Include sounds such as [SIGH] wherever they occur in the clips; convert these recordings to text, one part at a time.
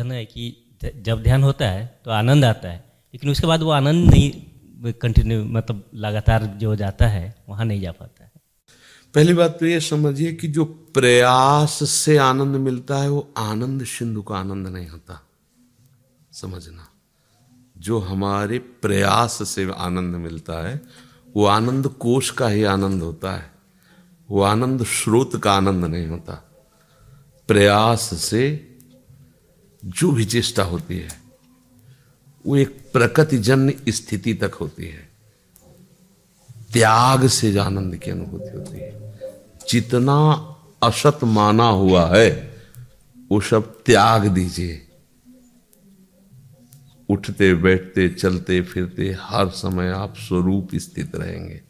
साधन है कि जब ध्यान होता है तो आनंद आता है, लेकिन उसके बाद वो आनंद नहीं कंटिन्यू मतलब लगातार जो जाता है, वहाँ नहीं जा पाता है। पहली बात तो ये समझिए कि जो प्रयास से आनंद मिलता है, वो आनंद सिंधु का आनंद नहीं होता। समझना। जो हमारे प्रयास से आनंद मिलता है, वो आनंद कोश का ही आनंद होता है। वो आनंद स्रोत का आनंद नहीं होता। प्रयास से जो भी चेष्टा होती है, वो एक प्रकृतिजन्य स्थिति तक होती है। त्याग से आनंद की अनुभूति होती है। जितना असत माना हुआ है, वो सब त्याग दीजिए। उठते, बैठते, चलते, फिरते, हर समय आप स्वरूप स्थित रहेंगे।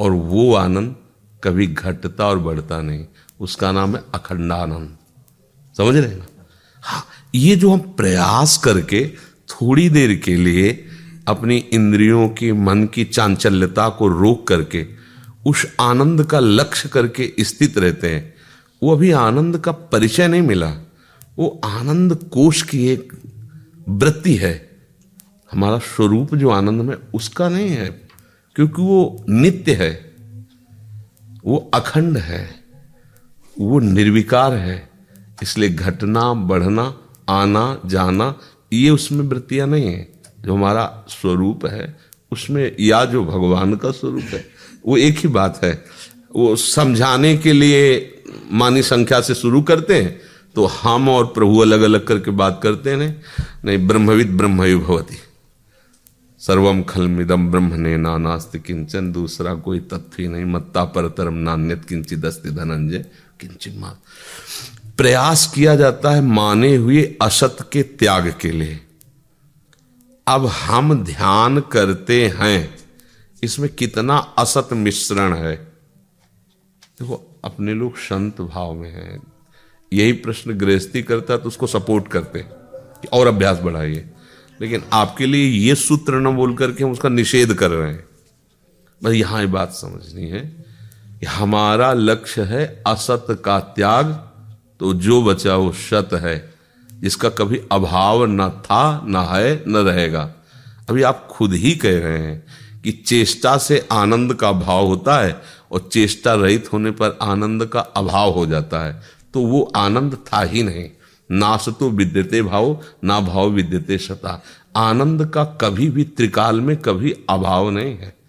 और वो आनंद कभी घटता और बढ़ता नहीं। उसका नाम है अखंडानंद। समझ रहे ना? हाँ ये जो हम प्रयास करके थोड़ी देर के लिए अपनी इंद्रियों की, मन की चांचल्यता को रोक करके उस आनंद का लक्ष्य करके स्थित रहते हैं, वो अभी आनंद का परिचय नहीं मिला। वो आनंद कोश की एक वृत्ति है। हमारा स्वरूप जो आनंद में, उसका नहीं है, क्योंकि वो नित्य है, वो अखंड है, वो निर्विकार है, इसलिए घटना, बढ़ना आना, जाना, ये उसमें वृत्तियाँ नहीं है। जो हमारा स्वरूप है, उसमें या जो भगवान का स्वरूप है, वो एक ही बात है। वो समझाने के लिए मानी संख्या से शुरू करते हैं तो हम और प्रभु अलग अलग करके बात करते हैं, नहीं, ब्रह्मविद ब्रह्मयु भवती। सर्वम खलमिदम ब्रह्म ने नानास्त किंचन दूसरा कोई ही नहीं, मत्ता पर तरम नान्यत किंचित अस्ति धनंजय किंचित मा प्रयास किया जाता है माने हुए असत के त्याग के लिए। अब हम ध्यान करते हैं, इसमें कितना असत मिश्रण है। देखो, अपने लोग संत भाव में हैं। यही प्रश्न गृहस्थी करता है तो उसको सपोर्ट करते कि और अभ्यास बढ़ाइए। लेकिन आपके लिए ये सूत्र न बोल करके हम उसका निषेध कर रहे हैं। बस यहाँ ये बात समझनी है कि हमारा लक्ष्य है असत का त्याग तो जो बचा वो सत है, जिसका कभी अभाव न था, न है, न रहेगा। अभी आप खुद ही कह रहे हैं कि चेष्टा से आनंद का भाव होता है और चेष्टा रहित होने पर आनंद का अभाव हो जाता है। तो वो आनंद था ही नहीं। नाश तो विद्यते भाव, ना भाव विद्यते सता आनंद का कभी भी त्रिकाल में कभी अभाव नहीं है।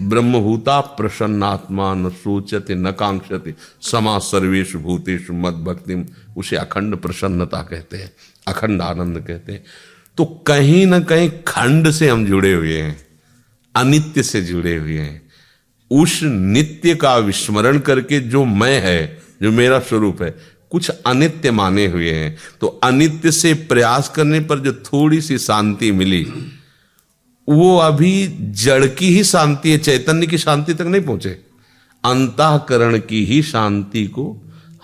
ब्रह्मभूता प्रसन्नात्मा न सोचते न कांक्षते समा सर्वेश भूतेश मद भक्ति उसे अखंड प्रसन्नता कहते हैं, अखंड आनंद कहते हैं। तो कहीं ना कहीं खंड से हम जुड़े हुए हैं, अनित्य से जुड़े हुए हैं। उस नित्य का विस्मरण करके जो मैं है, जो मेरा स्वरूप है, कुछ अनित्य माने हुए हैं। तो अनित्य से प्रयास करने पर जो थोड़ी सी शांति मिली वो अभी जड़ की ही शांति है, चैतन्य की शांति तक नहीं पहुँचे। अंतकरण की ही शांति को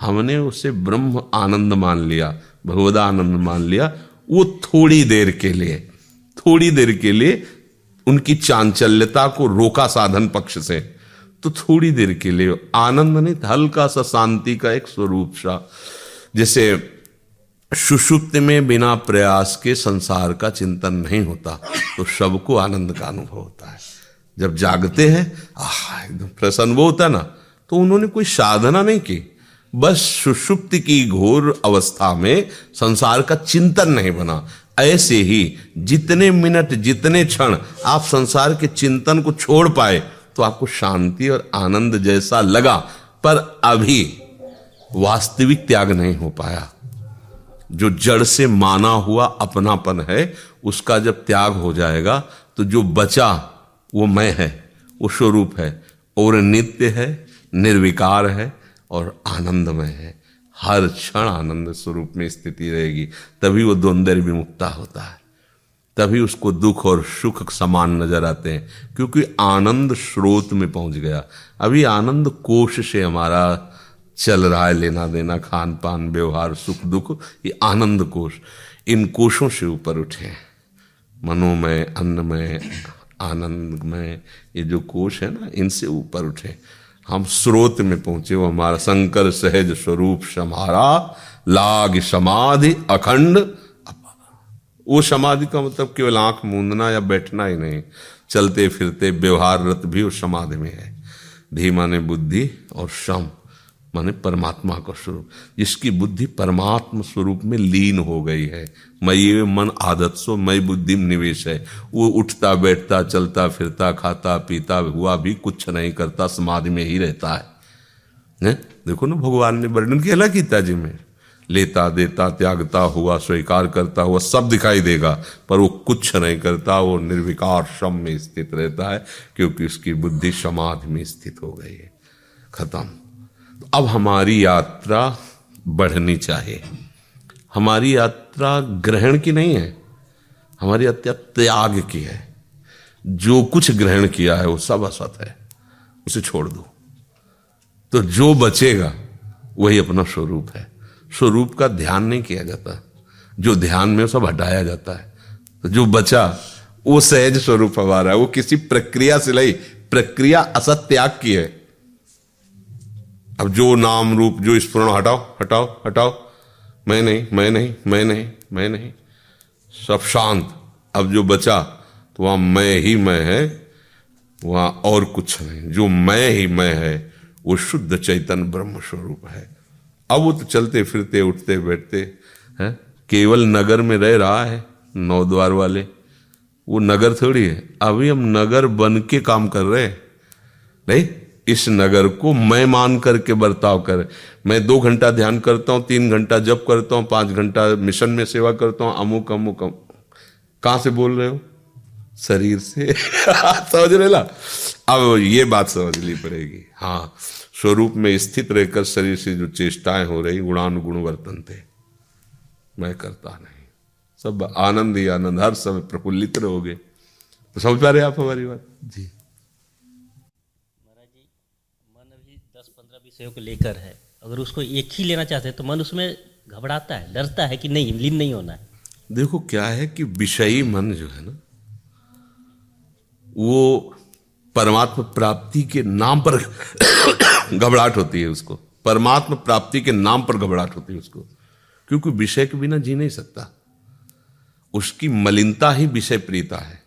हमने उसे ब्रह्म आनंद मान लिया, भगवदा आनंद मान लिया, वो थोड़ी देर के लिए, थोड़ी देर के लिए उनकी चांचल्यता को रोका साधन पक्ष से। तो थोड़ी देर के लिए आनंद नहीं हल्का सा शांति का एक स्वरूप सा, जैसे सुषुप्त में बिना प्रयास के संसार का चिंतन नहीं होता तो सबको आनंद का अनुभव होता है। जब जागते हैं, आह, एकदम प्रसन्न वो होता ना तो उन्होंने कोई साधना नहीं की। बस सुषुप्त की घोर अवस्था में संसार का चिंतन नहीं बना। ऐसे ही जितने मिनट, जितने क्षण आप संसार के चिंतन को छोड़ पाए तो आपको शांति और आनंद जैसा लगा। पर अभी वास्तविक त्याग नहीं हो पाया। जो जड़ से माना हुआ अपनापन है, उसका जब त्याग हो जाएगा तो जो बचा, वो मैं है, वो स्वरूप है, और नित्य है, निर्विकार है, और आनंदमय है। हर क्षण आनंद स्वरूप में स्थिति रहेगी, तभी वो द्वंद्व विमुक्ता होता है। तभी उसको दुख और सुख समान नज़र आते हैं, क्योंकि आनंद स्रोत में पहुँच गया। अभी आनंद कोश से हमारा चल रहा है लेना देना खान पान व्यवहार, सुख, दुख, ये आनंद कोश। इन कोशों से ऊपर उठे। मनोमय, अन्नमय, आनंदमय, ये जो कोश है ना, इनसे ऊपर उठे। हम स्रोत में पहुँचे, वो हमारा शंकर सहज स्वरूप समारा, लाग समाधि अखंड। वो समाधि का मतलब केवल आँख मूंदना या बैठना ही नहीं। चलते फिरते व्यवहार रत भी उस समाधि में है। धीमा ने बुद्धि और शम माने परमात्मा का स्वरूप जिसकी बुद्धि परमात्मा स्वरूप में लीन हो गई है। मई मन आदत सो मई बुद्धि निवेश है। वो उठता बैठता चलता फिरता खाता पीता हुआ भी कुछ नहीं करता समाधि में ही रहता है, है? देखो ना भगवान ने वर्णन किया ना गीता जी में। लेता देता त्यागता हुआ स्वीकार करता हुआ सब दिखाई देगा पर वो कुछ नहीं करता वो निर्विकार शम में स्थित रहता है क्योंकि उसकी बुद्धि समाधि में स्थित हो गई है। खत्म। अब हमारी यात्रा बढ़नी चाहिए। हमारी यात्रा ग्रहण की नहीं है, हमारी यात्रा त्याग की है। जो कुछ ग्रहण किया है, वो सब असत है, उसे छोड़ दो। तो जो बचेगा, वही अपना स्वरूप है। स्वरूप का ध्यान नहीं किया जाता। जो ध्यान में सब हटाया जाता है। तो जो बचा, वो सहज स्वरूप हमारा है। वो किसी प्रक्रिया से लाई प्रक्रिया असत त्याग की है। अब जो नाम रूप, जो स्पुरण हटाओ हटाओ हटाओ। मैं नहीं मैं नहीं मैं नहीं मैं नहीं। सब शांत। अब जो बचा तो वहाँ मैं ही मैं है, वहाँ और कुछ नहीं। जो मैं ही मैं है, वो शुद्ध चैतन्य ब्रह्म स्वरूप है। अब वो तो चलते, फिरते, उठते, बैठते, हैं। केवल नगर में रह रहा है, नौ द्वार वाले। वो नगर थोड़ी है। अभी हम नगर बन के काम कर रहे हैं। नहीं? इस नगर को मैं मान करके बर्ताव कर। मैं दो घंटा ध्यान करता हूँ, तीन घंटा जप करता हूँ, पाँच घंटा मिशन में सेवा करता हूँ, अमुक अमुक कहाँ से बोल रहे हो? शरीर से। [LAUGHS] समझ रहे ना? अब ये बात समझ ली पड़ेगी। हाँ स्वरूप में स्थित रहकर शरीर से जो चेष्टाएँ हो रही, गुणानुगुण वर्तन थे। मैं करता नहीं। सब आनंद ही आनंद, हर समय प्रफुल्लित रहोगे। तो समझ पा रहे आप हमारी बात? जी। मन अभी दस पंद्रह विषयों को लेकर है। अगर उसको एक ही लेना चाहते हैं तो मन उसमें घबराता है, डरता है कि नहीं, लीन नहीं होना है। देखो, क्या है कि विषयी मन जो है ना, वो परमात्मा प्राप्ति के नाम पर [COUGHS] घबराहट होती है उसको। परमात्मा प्राप्ति के नाम पर घबराहट होती है उसको। क्योंकि विषय के बिना जी नहीं सकता। उसकी मलिनता ही विषय प्रियता है।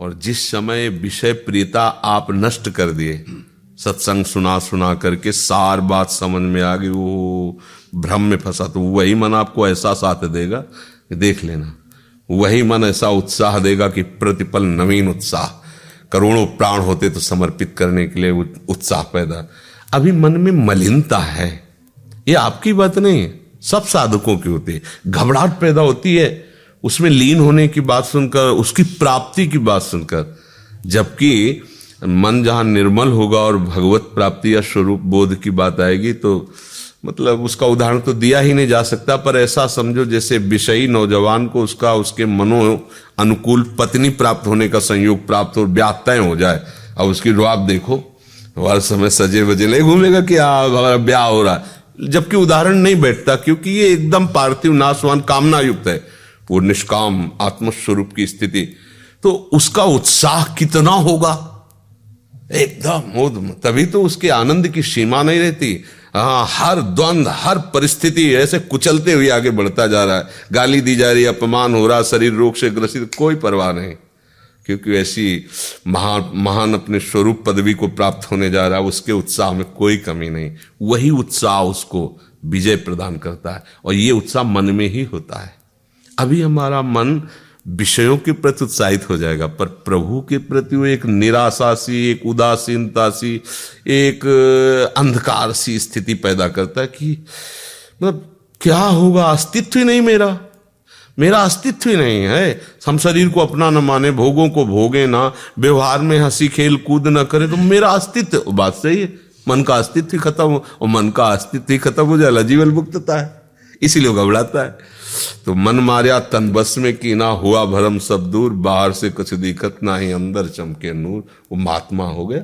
और जिस समय विषय प्रियता आप नष्ट कर दिए सत्संग सुना सुना करके सार बात समझ में आ गई, वो भ्रम में फंसा तो वही मन आपको ऐसा साथ देगा देख लेना। वही मन ऐसा उत्साह देगा कि प्रतिपल नवीन उत्साह। करोड़ों प्राण होते तो समर्पित करने के लिए उत्साह पैदा। अभी मन में मलिनता है। ये आपकी बात नहीं है। सब साधकों की होती है। घबराहट पैदा होती है। उसमें लीन होने की बात सुनकर, उसकी प्राप्ति की बात सुनकर। जबकि मन जहाँ निर्मल होगा और भगवत प्राप्ति या स्वरूप बोध की बात आएगी तो मतलब उसका उदाहरण तो दिया ही नहीं जा सकता, पर ऐसा समझो जैसे विषयी नौजवान को उसका, उसके मनो अनुकूल पत्नी प्राप्त होने का संयोग प्राप्त हो ब्याह तय हो जाए, अब उसकी रुआब देखो हर समय सजे वजे नहीं, घूमेगा कि हमारा ब्याह हो रहा है। जबकि उदाहरण नहीं बैठता, क्योंकि ये एकदम पार्थिव नाशवान कामना युक्त है, वो निष्काम आत्मस्वरूप की स्थिति। तो उसका उत्साह कितना होगा? एकदम। तभी तो उसके आनंद की सीमा नहीं रहती। हाँ हर द्वंद, हर परिस्थिति ऐसे कुचलते हुए आगे बढ़ता जा रहा है। गाली दी जा रही है, अपमान हो रहा, शरीर रोग से ग्रसित, कोई परवाह नहीं। क्योंकि ऐसी महान महान अपने स्वरूप पदवी को प्राप्त होने जा रहा है उसके उत्साह में कोई कमी नहीं। वही उत्साह उसको विजय प्रदान करता है, और ये उत्साह मन में ही होता है। अभी हमारा मन विषयों के प्रति उत्साहित हो जाएगा, पर प्रभु के प्रति वो एक निराशा सी, एक उदासीनता सी, एक अंधकार सी स्थिति पैदा करता है कि मतलब क्या होगा? अस्तित्व ही नहीं मेरा। मेरा अस्तित्व ही नहीं है। हम शरीर को अपना न माने, भोगों को भोगे ना, व्यवहार में हँसी, खेल कूद न करें तो मेरा अस्तित्व बात सही है। मन का अस्तित्व ही खत्म हो, और मन का अस्तित्व ही खत्म हो जाए जीवन मुक्तता है। इसीलिए घबराता है। तो मन मारिया, तन बस में की ना हुआ भरम सब दूर, बाहर से कुछ दिक्कत ना ही अंदर चमके नूर। वो महात्मा हो गया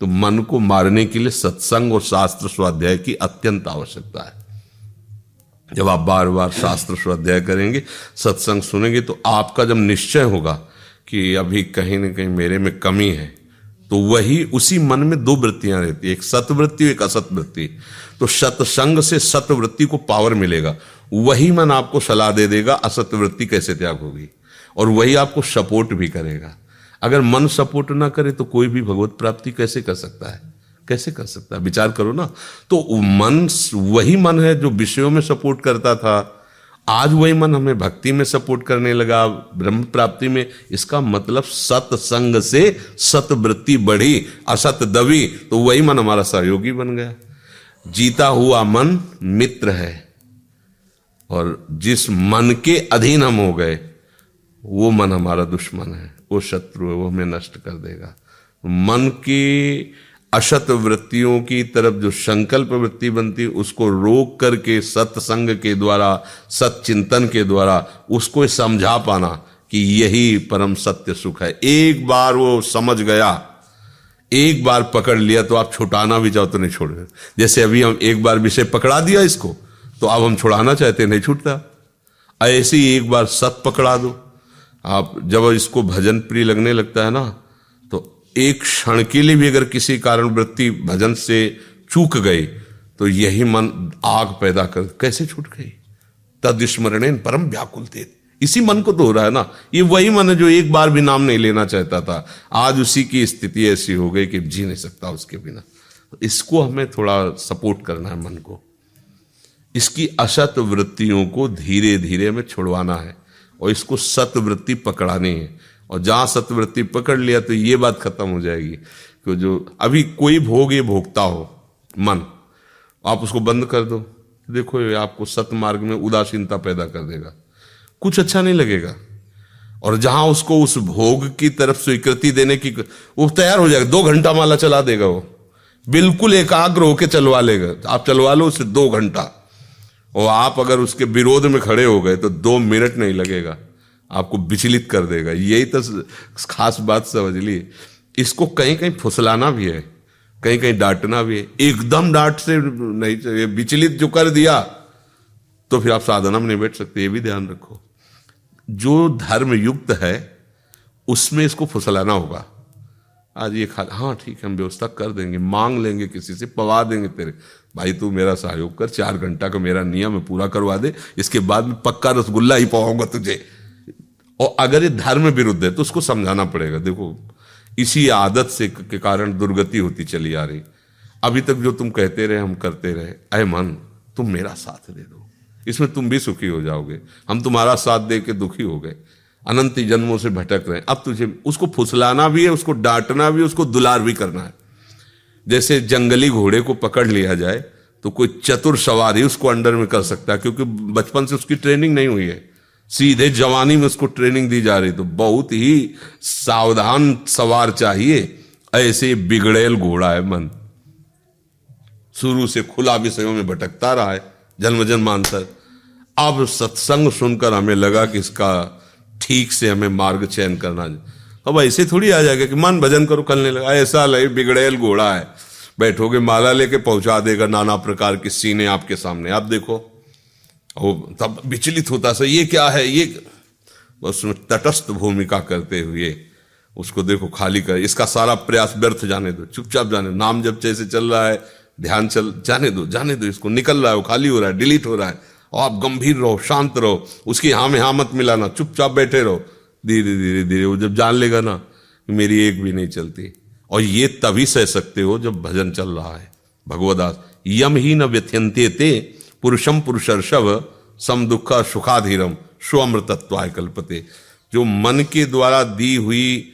तो मन को मारने के लिए सत्संग और शास्त्र स्वाध्याय की अत्यंत आवश्यकता है। जब आप बार बार शास्त्र स्वाध्याय करेंगे, सत्संग सुनेंगे तो आपका जब निश्चय होगा कि अभी कहीं ना कहीं मेरे में कमी है तो वही उसी मन में दो वृत्तियाँ रहती है। एक सतवृत्ति, एक असत वृत्ति तो सत्संग से सतवृत्ति को पावर मिलेगा। वही मन आपको सलाह दे देगा असत वृत्ति कैसे त्याग होगी? और वही आपको सपोर्ट भी करेगा। अगर मन सपोर्ट ना करे तो कोई भी भगवत प्राप्ति कैसे कर सकता है? कैसे कर सकता है? विचार करो ना। तो मन, वही मन है जो विषयों में सपोर्ट करता था। आज वही मन हमें भक्ति में सपोर्ट करने लगा, ब्रह्म प्राप्ति में। इसका मतलब सत्संग से सतवृत्ति बढ़ी, असत दबी तो वही मन हमारा सहयोगी बन गया। जीता हुआ मन मित्र है। और जिस मन के अधीन हम हो गए, वो मन हमारा दुश्मन है, वो शत्रु है, वो हमें नष्ट कर देगा। मन की अशत वृत्तियों की तरफ़ जो संकल्प वृत्ति बनती, उसको रोक करके, सत्संग के द्वारा सत्चिंतन के द्वारा, उसको समझा पाना कि यही परम सत्य सुख है। एक बार वो समझ गया, एक बार पकड़ लिया तो आप छुटाना भी चाहो तो नहीं छोड़ जैसे अभी हम एक बार विषय पकड़ा दिया इसको तो अब हम छुड़ाना चाहते, नहीं छूटता। ऐसे ही एक बार सत पकड़ा दो। आप जब इसको भजन प्रिय लगने लगता है ना तो एक क्षण के लिए भी अगर किसी कारण वृत्ति भजन से चूक गई तो यही मन आग पैदा कर, कैसे छूट गई? तद स्मरण परम व्याकुल थे इसी मन को तो हो रहा है ना। ये वही मन है जो एक बार भी नाम नहीं लेना चाहता था। आज उसी की स्थिति ऐसी हो गई कि जी नहीं सकता उसके बिना। इसको हमें थोड़ा सपोर्ट करना है मन को। इसकी असत वृत्तियों को धीरे धीरे हमें छुड़वाना है और इसको सत वृत्ति पकड़ानी है। और जहाँ सत्यवृत्ति पकड़ लिया तो ये बात खत्म हो जाएगी कि जो अभी कोई भोग ये भोगता हो, मन, आप उसको बंद कर दो। देखो ये आपको सत्य मार्ग में उदासीनता पैदा कर देगा। कुछ अच्छा नहीं लगेगा। और जहाँ उसको उस भोग की तरफ़ स्वीकृति देने की वो तैयार हो जाएगा। दो घंटा माला चला देगा वो। बिल्कुल एकाग्र होके चलवा लेगा। आप चलवा लो उसे दो घंटा। और आप अगर उसके विरोध में खड़े हो गए तो दो मिनट नहीं लगेगा। आपको विचलित कर देगा। यही तो खास बात समझ ली। इसको कहीं कहीं फुसलाना भी है। कहीं कहीं डांटना भी है। एकदम डांट से नहीं चाहिए विचलित जो कर दिया तो फिर आप साधना में नहीं बैठ सकते। ये भी ध्यान रखो। जो धर्म युक्त है, उसमें इसको फुसलाना होगा। आज ये खा हाँ ठीक है, हम व्यवस्था कर देंगे। मांग लेंगे किसी से, पवा देंगे तेरे। भाई तू मेरा सहयोग कर, चार घंटा का मेरा नियम है, पूरा करवा दे, इसके बाद में पक्का रसगुल्ला ही पाऊँगा तुझे। और अगर ये धर्म विरुद्ध है तो उसको समझाना पड़ेगा। देखो, इसी आदत से के कारण दुर्गति होती चली आ रही। अभी तक जो तुम कहते रहे, हम करते रहे। अय मन, तुम मेरा साथ दे दो। इसमें तुम भी सुखी हो जाओगे। हम तुम्हारा साथ दे के दुखी हो गए। अनंत जन्मों से भटक रहे अब तुझे, उसको फुसलाना भी है, उसको डांटना भी उसको दुलार भी करना है। जैसे जंगली घोड़े को पकड़ लिया जाए तो कोई चतुर सवारी उसको अंडर में कर सकता है, क्योंकि बचपन से उसकी ट्रेनिंग नहीं हुई है। सीधे जवानी में उसको ट्रेनिंग दी जा रही तो बहुत ही सावधान सवार चाहिए, ऐसे बिगड़ेल घोड़ा है मन। शुरू से खुला विषयों में भटकता रहा है जन्म जन्मांतर अब सत्संग सुनकर हमें लगा कि इसका ठीक से हमें मार्ग चयन करना अब ऐसे थोड़ी आ जाएगा कि मन भजन करो करने लगा ऐसा लगे बिगड़ेल घोड़ा है। बैठोगे, माला लेके पहुँचा देगा नाना प्रकार की सीने आपके सामने। आप देखो, वो तब विचलित होता सर ये क्या है? ये बस तटस्थ भूमिका करते हुए उसको देखो खाली कर, इसका सारा प्रयास व्यर्थ जाने दो, चुपचाप जाने दो। नाम जब जैसे चल रहा है, ध्यान चल, जाने दो जाने दो, इसको निकल रहा है, वो खाली हो रहा है, डिलीट हो रहा है। और आप गंभीर रहो, शांत रहो, उसकी हाँ में हाँ मत मिलाना, चुपचाप बैठे रहो। धीरे धीरे धीरे, वो जब जान लेगा ना मेरी एक भी नहीं चलती। और ये तभी सह सकते हो जब भजन चल रहा है। भगवदास, यम ही न व्यथ्यंते ते पुरुषम पुरुषर्षभ, सम दुख सुखाधीरम स्वमृतत्वाय कल्पते। जो मन के द्वारा दी हुई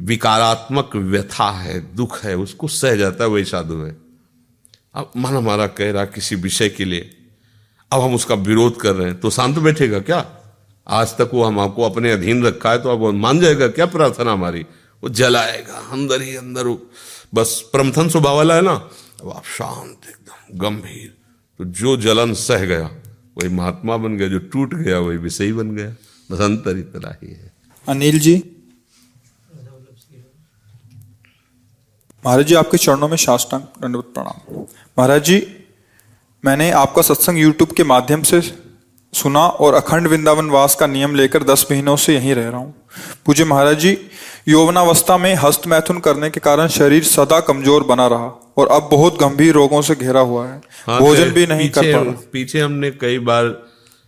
विकारात्मक व्यथा है, दुख है, उसको सह जाता है, वही साधु है। अब मन हमारा कह रहा किसी विषय के लिए, अब हम उसका विरोध कर रहे हैं तो शांत बैठेगा क्या? आज तक वो हम आपको अपने अधीन रखा है तो अब मान जाएगा, क्या प्रार्थना हमारी? वो जलाएगा, अंदर ही अंदर बस प्रमथन स्वभाव वाला है ना? अब आप शांत, एकदम गंभीर। तो जो जलन सह गया, वही महात्मा बन गया, जो टूट गया, वही विषय बन गया। बस अंतर इतना ही है। अनिल जी? महाराज जी, आपके चरणों में शास्त्रांग दंडवत प्रणाम। महाराज जी, मैंने आपका सत्संग यूट्यूब के माध्यम से सुना और अखंड वृंदावन वास का नियम लेकर दस महीनों से यहीं रह रहा हूँ। पूज्य महाराज जी यौवनावस्था में हस्त मैथुन करने के कारण शरीर सदा कमज़ोर बना रहा और अब बहुत गंभीर रोगों से घिरा हुआ है। हाँ, भोजन भी नहीं कर पा पीछे हमने कई बार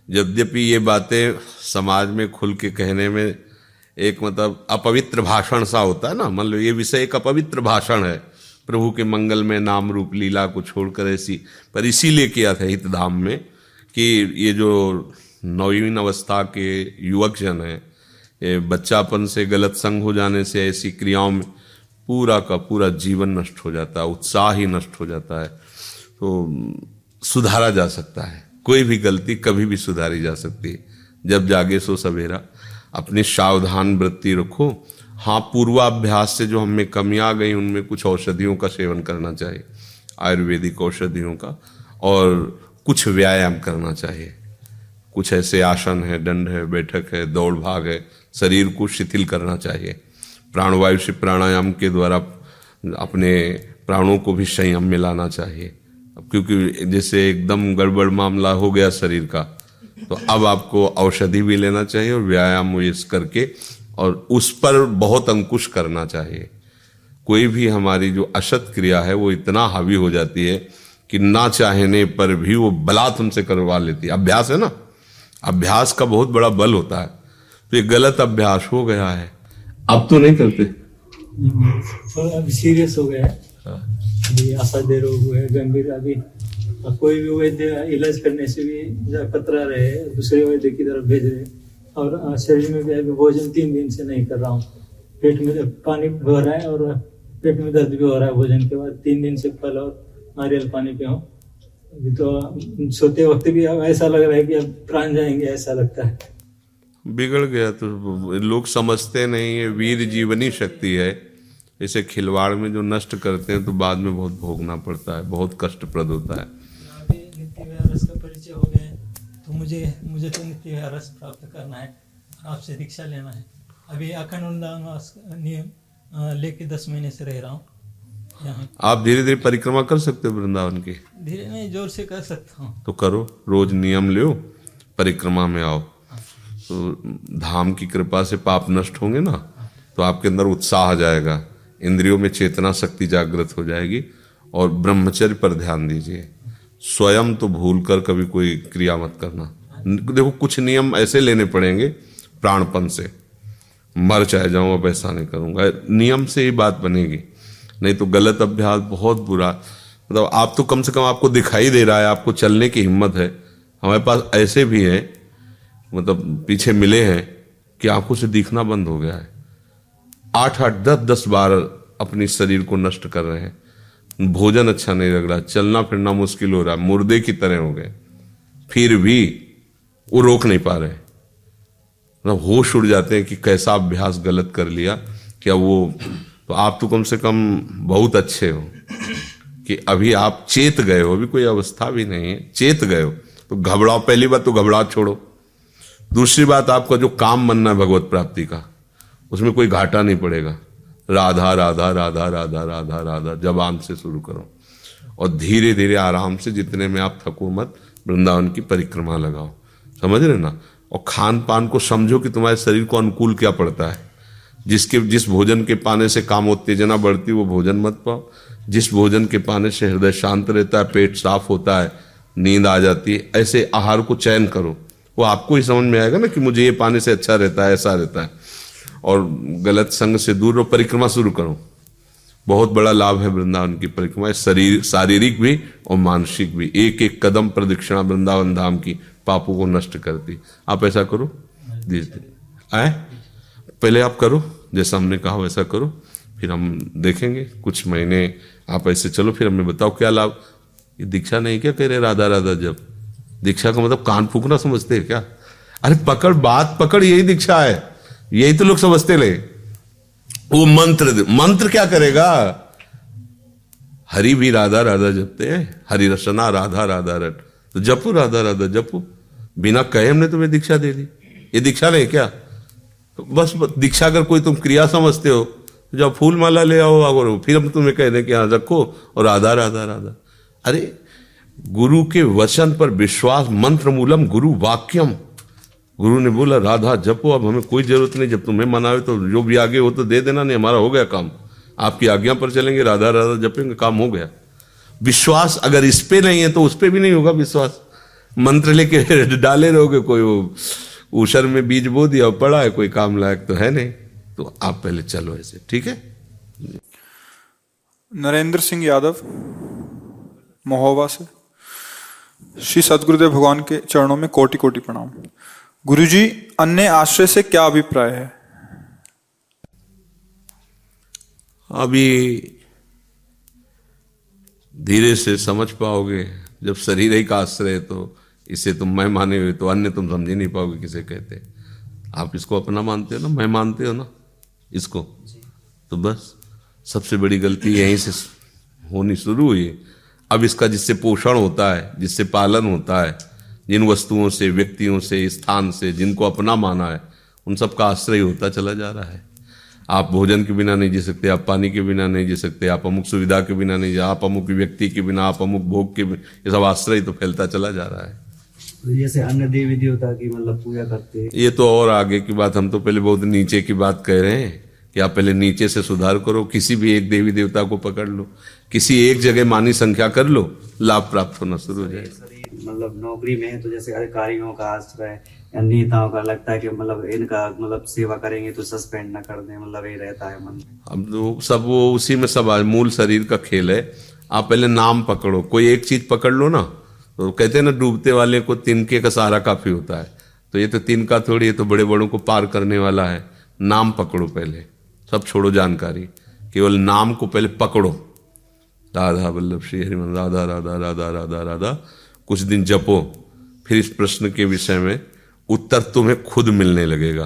यद्यपि ये बातें समाज में खुल के कहने में एक मतलब अपवित्र भाषण सा होता है ना मतलब ये विषय एक अपवित्र भाषण है। प्रभु के मंगल में नाम रूप लीला को छोड़कर ऐसी पर इसीलिए किया था हितधाम में कि ये जो नवीन अवस्था के युवक जन हैं, ये बच्चापन से गलत संग हो जाने से ऐसी क्रियाओं में पूरा का पूरा जीवन नष्ट हो जाता है, उत्साह ही नष्ट हो जाता है। तो सुधारा जा सकता है। कोई भी गलती कभी भी सुधारी जा सकती है। जब जागे सो सवेरा। अपनी सावधान वृत्ति रखो। हाँ पूर्वाभ्यास से जो हमें कमियाँ आ गई, उनमें कुछ औषधियों का सेवन करना चाहिए। आयुर्वेदिक औषधियों का। और कुछ व्यायाम करना चाहिए। कुछ ऐसे आसन है, दंड है, बैठक है, दौड़ भाग है, शरीर को शिथिल करना चाहिए। प्राणवायु से प्राणायाम के द्वारा अपने प्राणों को भी संयम में लाना चाहिए। अब क्योंकि जैसे एकदम गड़बड़ मामला हो गया शरीर का तो अब आपको औषधि भी लेना चाहिए और व्यायाम इस करके और उस पर बहुत अंकुश करना चाहिए। कोई भी हमारी जो असत क्रिया है, वो इतना हावी हो जाती है कि ना चाहने पर भी वो बला हमसे करवा लेती है। अभ्यास है ना? अभ्यास का बहुत बड़ा बल होता है। तो ये गलत अभ्यास हो गया है। अब तो नहीं करते। अभी सीरियस हो गया है। हाँ। रोग है गंभीर अभी कोई भी वैद्य इलाज करने से भी कतरा रहे दूसरे वैद्य की तरफ़ भेज रहे और शरीर में भी अभी भोजन तीन दिन से नहीं कर रहा हूँ। पेट में पानी भी हो रहा है और पेट में दर्द भी हो रहा है भोजन के बाद तीन दिन से फल और नारियल पानी पे हूँ अभी तो सोते वक्त भी ऐसा लग रहा है कि अब प्राण जाएँगे ऐसा लगता है। बिगड़ गया तो लोग समझते नहीं है वीर जीवनी शक्ति है। इसे खिलवाड़ में जो नष्ट करते हैं तो बाद में बहुत भोगना पड़ता है बहुत कष्टप्रद होता है। परिचय हो गया तो मुझे मुझे तो नित्य रस प्राप्त करना है आपसे दीक्षा लेना है। अभी अखंड नियम लेके दस महीने से रह रहा हूँ। आप धीरे धीरे परिक्रमा कर सकते हो वृंदावन की। धीरे नहीं ज़ोर से कर सकता हूँ। तो करो रोज नियम लो परिक्रमा में आओ। तो धाम की कृपा से पाप नष्ट होंगे ना तो आपके अंदर उत्साह आ जाएगा। इंद्रियों में चेतना शक्ति जागृत हो जाएगी और ब्रह्मचर्य पर ध्यान दीजिए। स्वयं तो भूल कर कभी कोई क्रिया मत करना। देखो कुछ नियम ऐसे लेने पड़ेंगे प्राणपन से। मर चाहे जाऊँ अब ऐसा नहीं करूँगा। नियम से ही बात बनेगी। नहीं तो गलत अभ्यास बहुत बुरा। मतलब आप तो कम से कम आपको दिखाई दे रहा है, आपको चलने की हिम्मत है। हमारे पास ऐसे भी हैं मतलब पीछे मिले हैं कि आँखों से दिखना बंद हो गया है। आठ आठ, दस दस बार अपनी शरीर को नष्ट कर रहे हैं। भोजन अच्छा नहीं लग रहा, चलना फिरना मुश्किल हो रहा है, मुर्दे की तरह हो गए। फिर भी वो रोक नहीं पा रहे। मतलब होश उड़ जाते हैं कि कैसा अभ्यास गलत कर लिया, क्या वो तो आप तो कम से कम बहुत अच्छे हो। कि अभी आप चेत गए हो, अभी कोई अवस्था भी नहीं है, चेत गए हो। तो घबराओ, पहली बात तो घबराहट छोड़ो। दूसरी बात, आपका जो काम बनना है भगवत प्राप्ति का, उसमें कोई घाटा नहीं पड़ेगा। राधा राधा राधा राधा राधा राधा, जबान से शुरू करो। और धीरे धीरे आराम से जितने में आप थको मत, वृंदावन की परिक्रमा लगाओ। समझ रहे ना? और खान पान को समझो कि तुम्हारे शरीर को अनुकूल क्या पड़ता है। जिसके, जिस भोजन के पाने से काम उत्तेजना बढ़ती, वो भोजन मत पाओ। जिस भोजन के पाने से हृदय शांत रहता है, पेट साफ़ होता है, नींद आ जाती है, ऐसे आहार को चयन करो। वो आपको ही समझ में आएगा ना कि मुझे ये पाने से अच्छा रहता है, ऐसा रहता है। और गलत संग से दूर रहो, परिक्रमा शुरू करो। बहुत बड़ा लाभ है वृंदावन की परिक्रमा शरीर, शारीरिक भी और मानसिक भी। एक एक कदम प्रदक्षिणा वृंदावन धाम की पापों को नष्ट करती। आप ऐसा करो आए? पहले आप करो, जैसा हमने कहा वैसा करो, फिर हम देखेंगे। कुछ महीने आप ऐसे चलो, फिर हमें बताओ क्या लाभ। ये दीक्षा नहीं क्या कह रहे राधा राधा जब? दीक्षा का मतलब कान फूकना समझते हैं क्या? अरे पकड़ बात पकड़, यही दीक्षा है। यही तो लोग समझते ले वो मंत्र मंत्र क्या करेगा? हरि भी राधा राधा जपते हैं। हरि रसना राधा राधा रट। तो जपो राधा राधा जपो। बिना कहे हमने तुम्हें दीक्षा दे दी। ये दीक्षा नहीं क्या? बस दीक्षा अगर कोई तुम क्रिया समझते हो तो जब फूल माला ले आओ अगर फिर हम तुम्हें कह दें कि हाँ रखो। और राधा राधा राधा। अरे, गुरु के वचन पर विश्वास मंत्र मूलम गुरु वाक्यम। गुरु ने बोला, राधा, जपो, अब हमें कोई ज़रूरत नहीं, जब तुम्हें मनावे तो जो भी आगे हो तो दे देना, नहीं हमारा हो गया काम। आपकी आज्ञा पर चलेंगे, राधा राधा, जपेंगे, काम हो गया। विश्वास अगर इस पे नहीं है तो उस पर भी नहीं होगा विश्वास। मंत्र लेके [LAUGHS] डाले रहोगे कोई वो ऊषर में बीज बो दिया और पड़ा है कोई काम लायक तो है नहीं। तो आप पहले चलो ऐसे ठीक है? नरेंद्र सिंह यादव महोबा से। श्री सदगुरुदेव भगवान के चरणों में कोटि कोटि प्रणाम। गुरुजी अन्य आश्रय से क्या अभिप्राय है? अभी धीरे से समझ पाओगे जब शरीर ही का आश्रय तो इसे तुम मैं माने हुए तो अन्य तुम समझ ही नहीं पाओगे किसे कहते आप इसको अपना मानते हो ना? मैं मानते हो ना? इसको? तो बस सबसे बड़ी गलती यहीं से होनी शुरू हुई। अब इसका जिससे पोषण होता है जिससे पालन होता है जिन वस्तुओं से व्यक्तियों से स्थान से जिनको अपना माना है उन सब का आश्रय होता चला जा रहा है। आप भोजन के बिना नहीं जी सकते आप पानी के बिना नहीं जी सकते आप अमुक सुविधा के बिना नहीं आप अमुक व्यक्ति के बिना आप अमुक भोग के बिना ये सब आश्रय तो फैलता चला जा रहा है। जैसे अन्य देवी देवता की मतलब पूजा करते ये तो और आगे की बात हम तो पहले बहुत नीचे की बात कह रहे हैं कि आप पहले नीचे से सुधार करो किसी भी एक देवी देवता को पकड़ लो किसी एक जगह मानी संख्या कर लो लाभ प्राप्त होना शुरू हो जाए मतलब नौकरी में तो जैसे अधिकारियों का आश्रय या नेताओं का लगता है कि मतलब इनका मतलब सेवा करेंगे तो सस्पेंड ना कर दें मतलब ये रहता है मन अब तो सब वो उसी में सब मूल शरीर का खेल है। आप पहले नाम पकड़ो कोई एक चीज़ पकड़ लो ना तो कहते हैं ना, डूबते वाले को तिनके का सहारा काफ़ी होता है। तो ये तो तिनका थोड़ी है तो बड़े बड़ों को पार करने वाला है। नाम पकड़ो पहले, सब छोड़ो जानकारी। केवल नाम को पहले पकड़ो। राधा वल्लभ, श्री हरिमन राधा राधा राधा राधा राधा, कुछ दिन जपो, फिर इस प्रश्न के विषय में उत्तर तुम्हें खुद मिलने लगेगा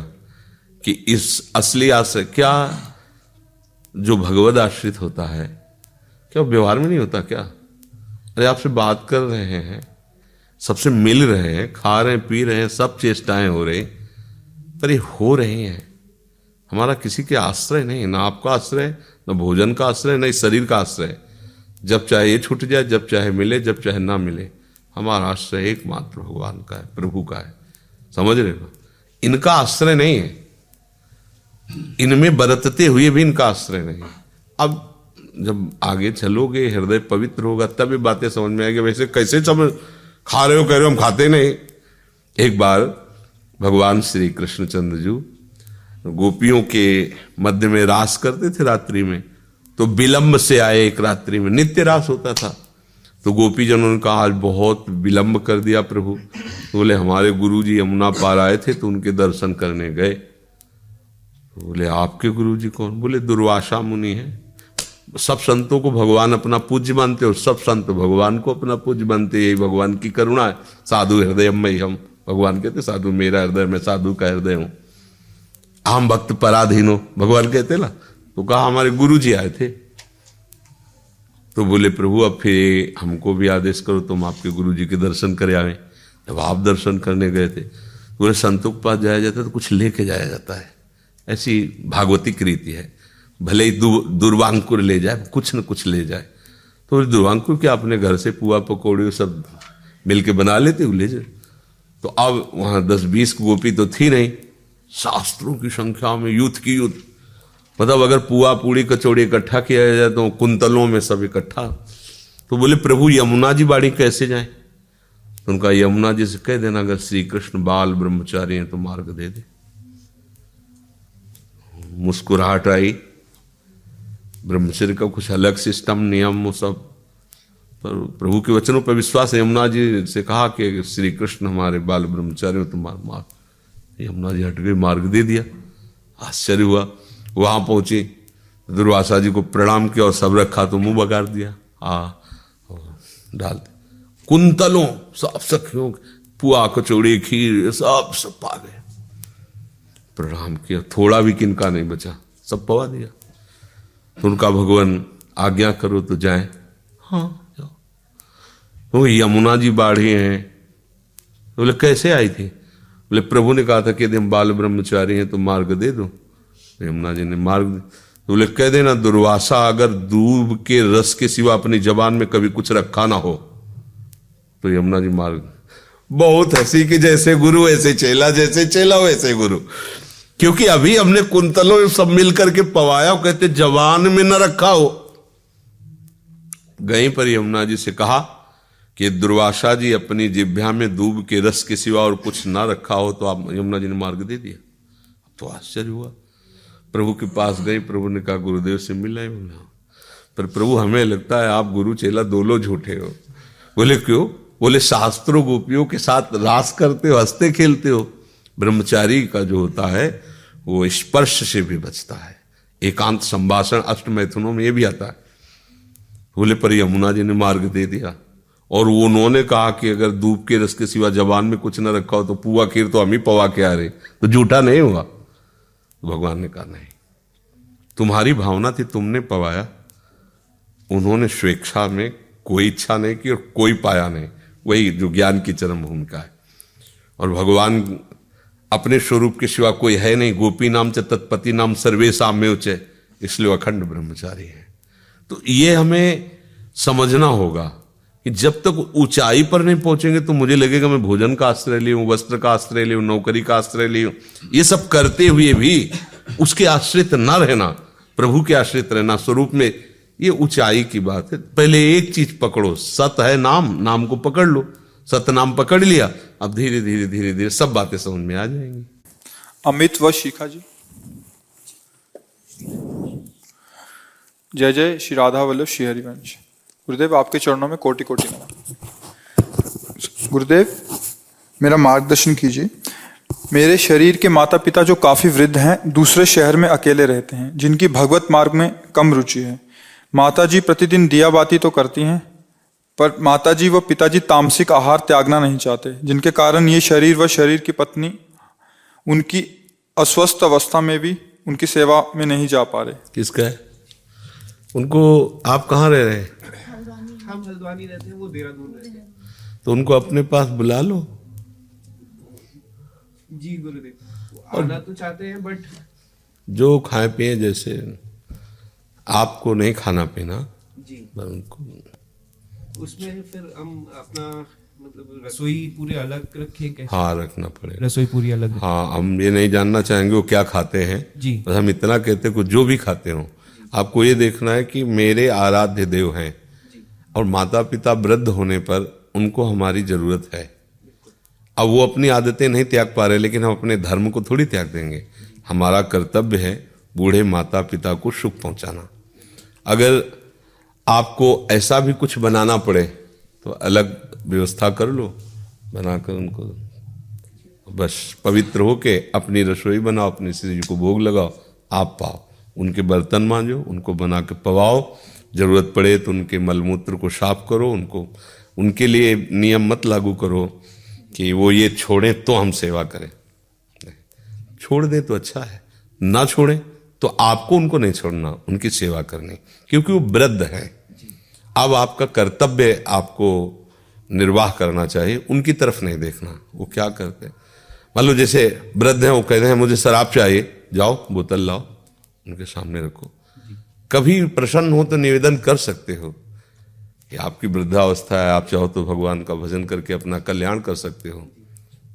कि इस असली आश्रय क्या जो भगवत आश्रित होता है, क्या व्यवहार में नहीं होता, क्या? अरे आपसे बात कर रहे हैं, सबसे मिल रहे हैं, खा रहे हैं, पी रहे हैं, सब चेष्टाएँ हो रही, पर ये हो रही हैं। हमारा किसी के आश्रय नहीं, ना आपका आश्रय, ना भोजन का आश्रय, ना इस शरीर का आश्रय। जब चाहे ये छूट जाए, जब चाहे मिले, जब चाहे ना मिले, हमारा आश्रय एकमात्र भगवान का है, प्रभु का है। समझ रहे हो? इनका आश्रय नहीं है। इनमें बरतते हुए भी इनका आश्रय नहीं अब जब आगे चलोगे, हृदय पवित्र होगा, तब ये बातें समझ में आएगी। वैसे कैसे समझ खा रहे हो, कह रहे हो, हम खाते नहीं। एक बार भगवान श्री कृष्णचंद्र जी गोपियों के मध्य में रास करते थे रात्रि में तो विलंब से आए एक रात्रि में। नित्य रास होता था। तो गोपी जनों ने कहा, आज बहुत विलंब कर दिया प्रभु। तो बोले, हमारे गुरु जी यमुना पार आए थे तो उनके दर्शन करने गए। तो बोले, आपके गुरु जी कौन? बोले, दुर्वासा मुनि है। सब संतों को भगवान अपना पूज्य मानते हो सब संत भगवान को अपना पूज्य मानते यही भगवान की करुणा है। साधु हृदय में हम। भगवान कहते साधु, मेरा हृदय, में साधु का हृदय हूँ। आम भक्त पराधीन। हो भगवान कहते ना तो कहा हमारे गुरु जी आए थे। तो बोले, प्रभु, अब फिर हमको भी आदेश करो, तुम आपके गुरु जी के दर्शन करे आवे जब आप दर्शन करने गए थे तो बोले, संतों के पास जाया जाता है तो कुछ लेके जाया जाता है। ऐसी भागवतिक रीति है। भले ही दुर्वांकुर ले जाए, कुछ न कुछ ले जाए। तो दुर्वांकुर क्या अपने घर से पुआ पकौड़े सब मिलके बना लेते हो? ले जाए। तो अब वहाँ दस बीस गोपी तो थी नहीं। शास्त्रों की संख्या में युद्ध की युद्ध। मतलब अगर पुआ पूड़ी कचौड़ी इकट्ठा किया जाए तो कुंतलों में सब इकट्ठा। तो बोले, प्रभु, यमुना जी बाड़ी कैसे जाए? तो उनका, यमुना जी से कह देना, अगर श्री कृष्ण बाल ब्रह्मचारी हैं तो मार्ग दे दे। मुस्कुराहट आई। ब्रह्मचर्य का कुछ अलग सिस्टम, नियम वो सब। पर प्रभु के वचनों पर विश्वास है। यमुना जी से कहा कि श्री कृष्ण हमारे बाल ब्रह्मचारी तो मार मार। यमुना जी हट गई मार्ग दे दिया। आश्चर्य हुआ। वहाँ पहुँची। दुर्वासा जी को प्रणाम किया और सब रखा तो मुँह बगाड़ दिया। आ डाल कुंतलों सब सखियों, पुआ, कचौड़ी, खीर, सब सब पा गए। प्रणाम किया। थोड़ा भी किनका नहीं बचा। सब पवा दिया। तो उनका भगवान आज्ञा करो तो जाए। हाँ। जाओ तो यमुना जी बाढ़ी हैं। तो बोले कैसे आई थी? बोले प्रभु ने कहा था कि यदि हम बाल ब्रह्मचारी हैं तो मार्ग दे दो। तो यमुना जी ने मार्ग तो बोले कह देना दुर्वासा अगर दूब के रस के सिवा अपनी जबान में कभी कुछ रखा ना हो तो यमुना जी मार्ग बहुत हँसी कि जैसे गुरु ऐसे चेला जैसे चेला वैसे गुरु। क्योंकि अभी हमने कुंतलों सब मिल करके पवाया कहते, जवान में न रखा हो गई पर यमुना जी से कहा कि दुर्वासा जी अपनी जिभ्या में दूब के रस के सिवा और कुछ ना रखा हो तो आप यमुना जी ने मार्ग दे दिया। तो आश्चर्य हुआ। प्रभु के पास गई, प्रभु ने कहा, गुरुदेव से मिला बोला। पर प्रभु, हमें लगता है आप गुरु चेला दोनों झूठे हो। बोले, क्यों? बोले, शास्त्रों गोपियों के साथ रास करते हो, हँसते खेलते हो। ब्रह्मचारी का जो होता है, वो स्पर्श से भी बचता है। एकांत संभाषण अष्ट मैथुनों में ये भी आता है। बोले, पर यमुना जी ने मार्ग दे दिया। और वो उन्होंने कहा कि अगर धूप के रस के सिवा जबान में कुछ न रखा हो तो पुआ खीर तो हम ही पवा के आ रहे। तो झूठा नहीं हुआ। तो भगवान ने कहा, नहीं। तुम्हारी भावना थी, तुमने पवाया। उन्होंने स्वेच्छा में कोई इच्छा नहीं की और कोई पाया नहीं। वही जो ज्ञान की चरम भूमिका है। और भगवान अपने स्वरूप के सिवा कोई है नहीं। गोपी नाम च, तत्पति नाम सर्वे साम्य उचे इसलिए अखंड ब्रह्मचारी है। तो ये हमें समझना होगा कि जब तक ऊंचाई पर नहीं पहुँचेंगे तो मुझे लगेगा मैं भोजन का आश्रय ली हूँ, वस्त्र का आश्रय ली नौकरी का आश्रय ली हूँ। ये सब करते हुए भी उसके आश्रित ना रहना, प्रभु के आश्रित रहना स्वरूप में ये ऊंचाई की बात है। पहले एक चीज़ पकड़ो, सत है नाम नाम को पकड़ लो। सत नाम पकड़ लिया। अब धीरे धीरे धीरे धीरे सब बातें समझ में आ जाएँगी। अमित व शिखा जी। जय जय श्री राधा वल्लभ श्री हरिवंश। गुरुदेव, आपके चरणों में कोटि कोटि गुरुदेव, मेरा मार्गदर्शन कीजिए। मेरे शरीर के माता पिता जो काफ़ी वृद्ध हैं, दूसरे शहर में अकेले रहते हैं, जिनकी भगवत मार्ग में कम रुचि है। माता जी प्रतिदिन दिया बाती तो करती हैं पर माताजी व पिताजी तामसिक आहार त्यागना नहीं चाहते जिनके कारण ये शरीर व शरीर की पत्नी उनकी अस्वस्थ अवस्था में भी उनकी सेवा में नहीं जा पा रहे। किसका है? उनको आप कहाँ रह रहे हैं? हम हल्द्वानी रहते हैं वो देहरादून रहते हैं। तो उनको अपने पास बुला लो। जी गुरुदेव। वो आना तो चाहते हैं बट जो खाए पिए जैसे आपको नहीं खाना पीना जी। उनको उसमें फिर हम अपना मतलब रसोई पूरे अलग रखें कैसे? हाँ रखना पड़ेगा। रसोई पूरी अलग हाँ हम ये नहीं जानना चाहेंगे वो क्या खाते हैं। जी। बस हम इतना कहते हैं जो भी खाते हो। आपको ये देखना है कि मेरे आराध्य देव हैं। और माता पिता वृद्ध होने पर उनको हमारी ज़रूरत है। अब वो अपनी आदतें नहीं त्याग पा रहे लेकिन हम अपने धर्म को थोड़ी त्याग देंगे। हमारा कर्तव्य है बूढ़े माता पिता को सुख पहुंचाना। अगर आपको ऐसा भी कुछ बनाना पड़े तो अलग व्यवस्था कर लो। बनाकर उनको बस पवित्र होके अपनी रसोई बनाओ, अपने श्री को भोग लगाओ, आप पाओ। उनके बर्तन मांजो, उनको बना के पवाओ। ज़रूरत पड़े तो उनके मलमूत्र को साफ़ करो, उनको, उनके लिए नियम मत लागू करो कि वो ये छोड़ें तो हम सेवा करें। छोड़ दें तो अच्छा है, ना छोड़ें तो आपको उनको नहीं छोड़ना, उनकी सेवा करनी, क्योंकि वो वृद्ध हैं। अब आपका कर्तव्य आपको निर्वाह करना चाहिए उनकी तरफ़ नहीं देखना। वो क्या करते मान लो जैसे वृद्ध हैं वो कहते हैं मुझे शराब चाहिए। जाओ बोतल लाओ उनके सामने रखो। कभी प्रसन्न हो तो निवेदन कर सकते हो कि आपकी वृद्धावस्था है आप चाहो तो भगवान का भजन करके अपना कल्याण कर सकते हो।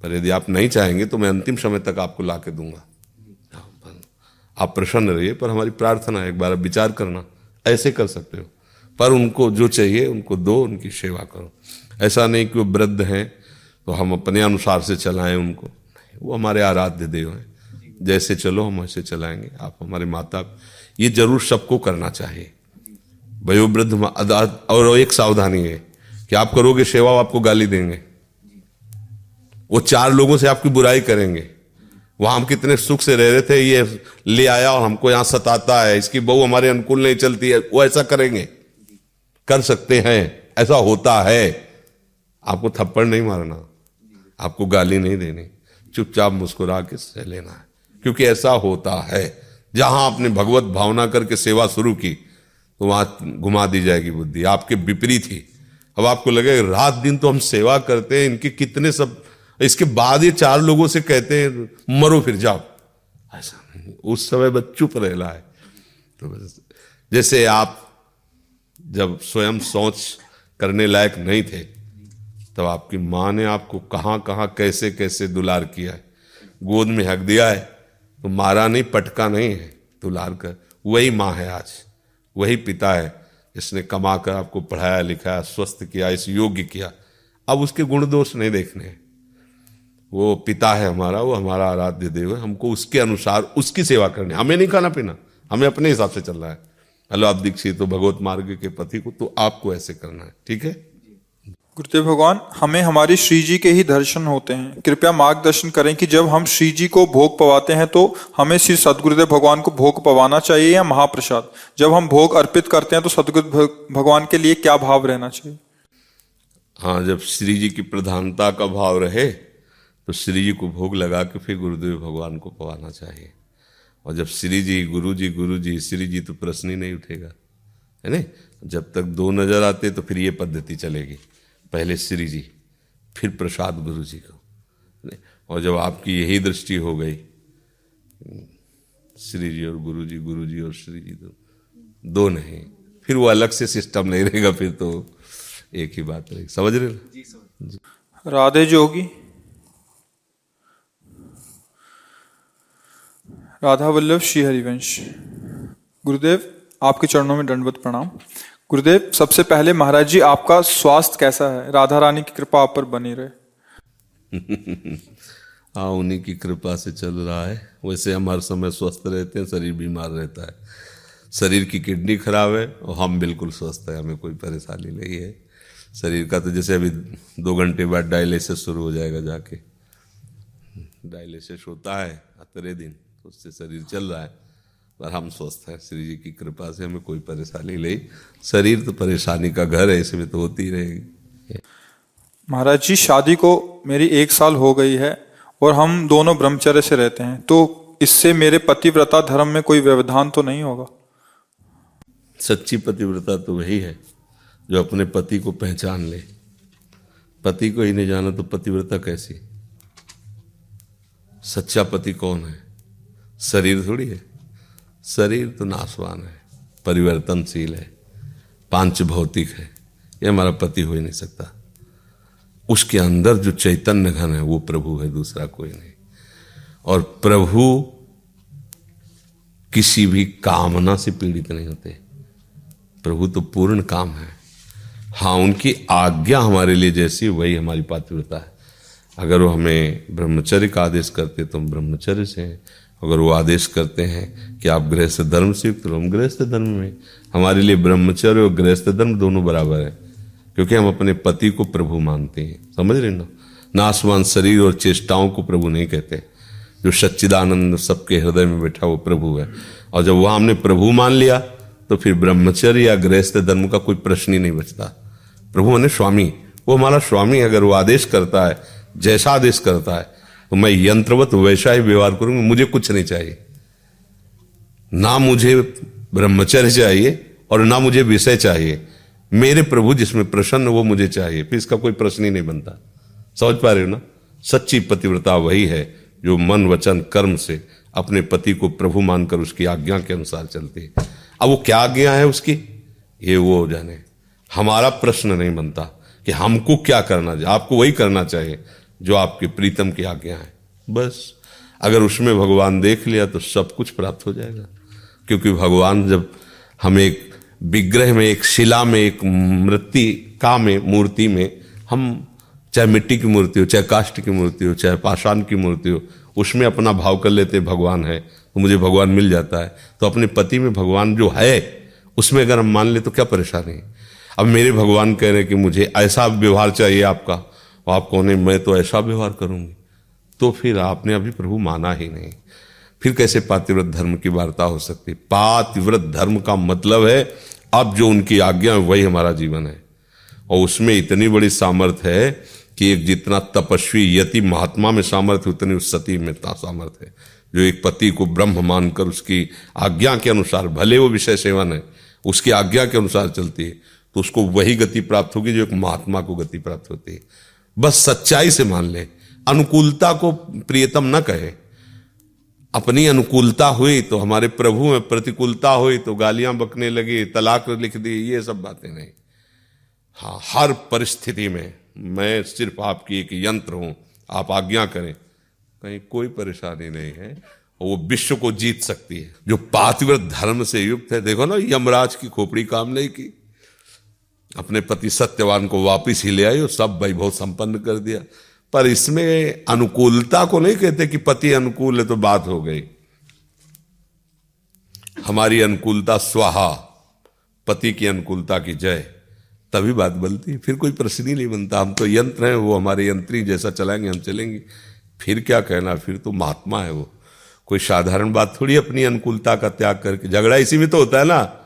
पर यदि आप नहीं चाहेंगे तो मैं अंतिम समय तक आपको ला के दूँगा। आप प्रसन्न रहिए पर हमारी प्रार्थना है एक बार विचार करना ऐसे कर सकते हो। पर उनको जो चाहिए, उनको दो, उनकी सेवा करो। ऐसा नहीं कि वो वृद्ध हैं तो हम अपने अनुसार से चलाएँ उनको। वो हमारे आराध्य देव हैं। जैसे चलो, हम ऐसे चलाएँगे। आप हमारे माता, ये ज़रूर सबको करना चाहिए। वयोवृद्ध और एक सावधानी है कि आप करोगे सेवा आपको गाली देंगे। वो चार लोगों से आपकी बुराई करेंगे। वहाँ हम कितने सुख से रह रहे थे, ये ले आया और हमको यहाँ सताता है। इसकी बहू हमारे अनुकूल नहीं चलती है। वो ऐसा करेंगे। कर सकते हैं, ऐसा होता है। आपको थप्पड़ नहीं मारना, आपको गाली नहीं देनी, चुपचाप मुस्कुरा के सह लेना है, क्योंकि ऐसा होता है। जहाँ आपने भगवत भावना करके सेवा शुरू की तो वहाँ घुमा दी जाएगी बुद्धि, आपके विपरीत ही। अब आपको लगे, रात दिन तो हम सेवा करते हैं, इनके कितने सब, इसके बाद ये चार लोगों से कहते हैं, मरो फिर जाओ। ऐसा नहीं, उस समय बस चुप रहना है तो जैसे आप जब स्वयं सोच करने लायक नहीं थे, तब आपकी माँ ने आपको कहाँ कहाँ कैसे कैसे दुलार किया है। गोद में हक दिया है तो मारा नहीं, पटका नहीं है, दुलार कर। वही माँ है आज, वही पिता है, जिसने कमा कर आपको पढ़ाया, लिखाया, स्वस्थ किया, इस योग्य किया। अब उसके गुण दोष नहीं देखने हैं। वो पिता है हमारा, वो हमारा आराध्य देव है, हमको उसके अनुसार उसकी सेवा करनी हमें नहीं खाना पीना, हमें अपने हिसाब से चल रहा है। हेलो आप दीक्षित तो भगवत मार्ग के पति को तो आपको ऐसे करना है ठीक है? गुरुदेव भगवान हमें हमारी श्री जी के ही दर्शन होते हैं। कृपया मार्गदर्शन करें कि जब हम श्री जी को भोग पवाते हैं तो हमें श्री सदगुरुदेव भगवान को भोग पवाना चाहिए या महाप्रसाद? जब हम भोग अर्पित करते हैं तो सदगुरु भगवान के लिए क्या भाव रहना चाहिए? हाँ जब श्री जी की प्रधानता का भाव रहे तो श्री जी को भोग लगा के फिर गुरुदेव भगवान को पवाना चाहिए। और जब श्री जी गुरु जी गुरु जी श्री जी तो प्रश्न ही नहीं उठेगा, है ना जब तक दो नज़र आते तो फिर ये पद्धति चलेगी, पहले श्री जी फिर प्रसाद गुरु जी को और जब आपकी यही दृष्टि हो गई श्री जी और गुरु जी गुरु जी और श्री जी तो दो नहीं, फिर वो अलग से सिस्टम नहीं रहेगा फिर तो एक ही बात रहेगी। समझ रहे। राधे जोगी। राधा वल्लभ श्री हरिवंश। गुरुदेव, आपके चरणों में दंडवत प्रणाम। गुरुदेव, सबसे पहले महाराज जी, आपका स्वास्थ्य कैसा है? राधा रानी की कृपा आप पर बनी रहे। [LAUGHS] हाँ उन्हीं की कृपा से चल रहा है। वैसे हम हर समय स्वस्थ रहते हैं, शरीर बीमार रहता है। शरीर की किडनी खराब है और हम बिल्कुल स्वस्थ है, हमें कोई परेशानी नहीं है। शरीर का तो जैसे अभी दो घंटे बाद डायलिसिस शुरू हो जाएगा जाके। डायलिसिस होता है, अतरे दिन। तो उससे शरीर चल रहा है। पर हम स्वस्थ हैं। श्री जी की कृपा से हमें कोई परेशानी नहीं। शरीर तो परेशानी का घर है इसमें तो होती रहेगी। महाराज जी शादी को मेरी एक साल हो गई है और हम दोनों ब्रह्मचर्य से रहते हैं। तो इससे मेरे पतिव्रता धर्म में कोई व्यवधान तो नहीं होगा? सच्ची पतिव्रता तो वही है जो अपने पति को पहचान ले। पति को ही नहीं जाना तो पतिव्रता कैसी? सच्चा पति कौन है? शरीर थोड़ी है। शरीर तो नाशवान है, परिवर्तनशील है पाँच भौतिक है। ये हमारा पति हो ही नहीं सकता। उसके अंदर जो चैतन्य घन है, वो प्रभु है, दूसरा कोई नहीं। और प्रभु किसी भी कामना से पीड़ित नहीं होते। प्रभु तो पूर्ण काम है। हाँ उनकी आज्ञा हमारे लिए जैसी, वही हमारी पातिव्रता है। अगर वो हमें ब्रह्मचर्य का आदेश करते तो हम ब्रह्मचर्य से हैं। अगर वो आदेश करते हैं कि आप गृहस्थ धर्म से युक्त हम गृहस्थ धर्म में हमारे लिए ब्रह्मचर्य और गृहस्थ धर्म दोनों बराबर है, क्योंकि हम अपने पति को प्रभु मानते हैं। समझ रहे ना? नासवान शरीर और चेष्टाओं को प्रभु नहीं कहते। जो सच्चिदानंद सबके हृदय में बैठा वो प्रभु है। और जब वह हमने प्रभु मान लिया तो फिर ब्रह्मचर्य या गृहस्थ धर्म का कोई प्रश्न ही नहीं बचता। प्रभु माने स्वामी। वो हमारा स्वामी अगर वो आदेश करता है, जैसा आदेश करता है तो मैं यंत्रवत वैसा ही व्यवहार करूँगा, मुझे कुछ नहीं चाहिए। ना मुझे ब्रह्मचर्य चाहिए और ना मुझे विषय चाहिए। मेरे प्रभु जिसमें प्रसन्न वो मुझे चाहिए। फिर इसका कोई प्रश्न ही नहीं बनता। समझ पा रहे हो ना? सच्ची पतिव्रता वही है जो मन, वचन, कर्म से अपने पति को प्रभु मानकर उसकी आज्ञा के अनुसार चलती है। अब वो क्या आज्ञा है उसकी? ये वो जाने। हमारा प्रश्न नहीं बनता कि हमको क्या करना चाहिए। आपको वही करना चाहिए। जो आपके प्रीतम की आज्ञा है बस। अगर उसमें भगवान देख लिया तो सब कुछ प्राप्त हो जाएगा। क्योंकि भगवान जब हम एक विग्रह में एक शिला में एक मृतिका में मूर्ति में हम चाहे मिट्टी की मूर्ति हो चाहे काष्ट की मूर्ति हो चाहे पाषाण की मूर्ति हो उसमें अपना भाव कर लेते भगवान है तो मुझे भगवान मिल जाता है। तो अपने पति में भगवान जो है उसमें अगर हम मान ले तो क्या परेशानी है? अब मेरे भगवान कह रहे हैं कि मुझे ऐसा व्यवहार चाहिए आपका आप कौन है मैं तो ऐसा व्यवहार करूँगी। तो फिर आपने अभी प्रभु माना ही नहीं। फिर कैसे पातिव्रत धर्म की वार्ता हो सकती? पातिव्रत धर्म का मतलब है, अब जो उनकी आज्ञा है, वही हमारा जीवन है। और उसमें इतनी बड़ी सामर्थ्य है कि एक जितना तपस्वी यति महात्मा में सामर्थ्य, उतनी उस सती में सामर्थ्य है। जो एक पति को ब्रह्म मानकर उसकी आज्ञा के अनुसार, भले वो विषय सेवन है, उसकी आज्ञा के अनुसार चलती है तो उसको वही गति प्राप्त होगी जो एक महात्मा को गति प्राप्त होती है। बस सच्चाई से मान ले। अनुकूलता को प्रियतम न कहे। अपनी अनुकूलता हुई तो हमारे प्रभु में प्रतिकूलता हुई तो गालियाँ बकने लगी, तलाक लिख दी, ये सब बातें नहीं। हाँ हर परिस्थिति में मैं सिर्फ़ आपकी एक यंत्र हूँ, आप आज्ञा करें। कहीं कोई परेशानी नहीं है। वो विश्व को जीत सकती है। जो पातिव्रत धर्म से युक्त है, देखो ना, यमराज की खोपड़ी काम नहीं की। अपने पति सत्यवान को वापिस ही ले आई और सब वैभव संपन्न कर दिया। पर इसमें अनुकूलता को नहीं कहते कि पति अनुकूल है तो बात हो गई। हमारी अनुकूलता स्वाहा, पति की अनुकूलता की जय। तभी बात बनती फिर कोई प्रश्न ही नहीं बनता। हम तो यंत्र हैं, वो हमारे यंत्री जैसा चलाएँगे, हम चलेंगे। फिर क्या कहना, फिर तो महात्मा है वो। कोई साधारण बात थोड़ी अपनी अनुकूलता का त्याग करके, झगड़ा इसी में तो होता है ना।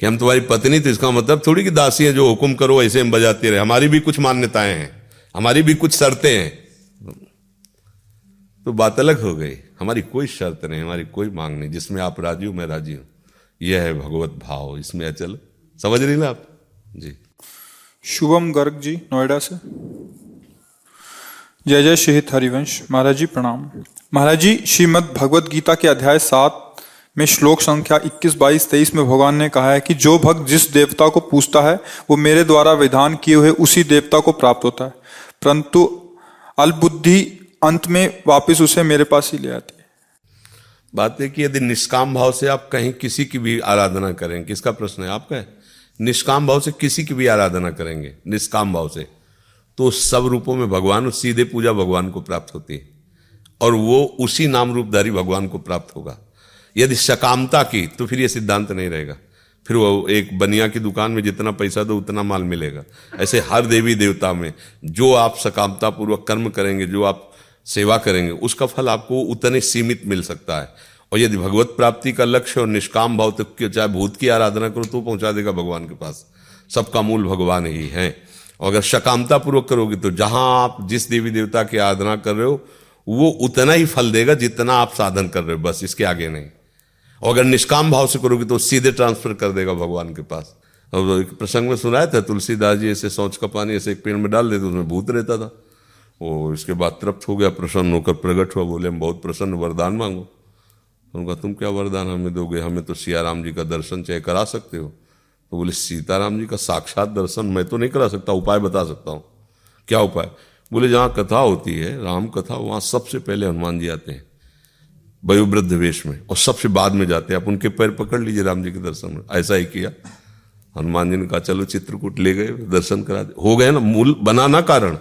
कि हम तुम्हारी पत्नी तो इसका मतलब थोड़ी कि दासी है जो हुक्म करो, ऐसे हम बजाते रहे। हमारी भी कुछ मान्यताएँ हैं, हमारी भी कुछ शर्तें हैं। तो बात अलग हो गई। हमारी कोई शर्त नहीं, हमारी कोई मांग नहीं। जिसमें आप राज़ी हो, मैं राज़ी हूँ। यह है भगवत भाव, इसमें अचल। समझ रही ना आप? जी। शुभम गर्ग जी, नोएडा से। जय जय शहीद हरिवंश। महाराज जी, प्रणाम। महाराज जी, श्रीमद भगवत गीता के अध्याय सात में श्लोक संख्या 21, 22, 23 में भगवान ने कहा है कि जो भक्त जिस देवता को पूछता है वो मेरे द्वारा विधान किए हुए उसी देवता को प्राप्त होता है। परंतु अल्बुद्धि अंत में वापस उसे मेरे पास ही ले आती है। बात है कि यदि निष्काम भाव से आप कहीं किसी की भी आराधना करें किसका प्रश्न है आपका? निष्काम भाव से किसी की भी आराधना करेंगे निष्काम भाव से। तो सब रूपों में भगवान सीधे पूजा भगवान को प्राप्त होती है। और वो उसी नाम रूपधारी भगवान को प्राप्त होगा। यदि सकामता की तो फिर ये सिद्धांत नहीं रहेगा। फिर वो एक बनिया की दुकान में जितना पैसा दो, उतना माल मिलेगा। ऐसे हर देवी देवता में, जो आप सकामता पूर्वक कर्म करेंगे, जो आप सेवा करेंगे, उसका फल आपको उतने सीमित मिल सकता है। और यदि भगवत प्राप्ति का लक्ष्य और निष्काम भाव तक तो चाहे भूत की आराधना करो तो पहुँचा देगा भगवान के पास। सबका मूल भगवान ही है। और अगर सकामता पूर्वक करोगे तो जहाँ आप जिस देवी देवता की आराधना कर रहे हो, वो उतना ही फल देगा जितना आप साधन कर रहे हो। बस, इसके आगे नहीं। और अगर निष्काम भाव से करोगे तो सीधे ट्रांसफ़र कर देगा भगवान के पास। और एक प्रसंग में सुनाया था, तुलसीदास जी ऐसे सोच का पानी ऐसे एक पेड़ में डाल देते, उसमें भूत रहता था। वो इसके बाद तृप्त हो गया, प्रसन्न होकर प्रकट हुआ, बोले, हम बहुत प्रसन्न, वरदान मांगो। उनका तुम क्या वरदान हमें दोगे? हमें तो सियाराम जी का दर्शन चाहे करा सकते हो। तो बोले, सीताराम जी का साक्षात दर्शन मैं तो नहीं करा सकता, उपाय बता सकता हूँ। क्या उपाय? बोले, जहाँ कथा होती है, राम कथा, वहाँ सबसे पहले हनुमान जी आते हैं। वयोवृद्ध वेश में। और सबसे बाद में जाते हैं। आप उनके पैर पकड़ लीजिए राम जी के दर्शन में। ऐसा ही किया। हनुमान जी ने कहा, चलो चित्रकूट ले गए, दर्शन करा दे। हो गए ना, मूल बनाना कारण।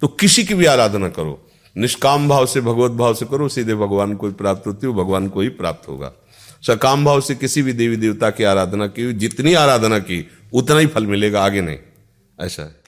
तो किसी की भी आराधना करो। निष्काम भाव से, भगवत भाव से करो, सीधे भगवान को ही प्राप्त होती हो भगवान को ही प्राप्त होगा। सकाम भाव से किसी भी देवी देवता की आराधना की, जितनी आराधना की, उतना ही फल मिलेगा, आगे नहीं। ऐसा है।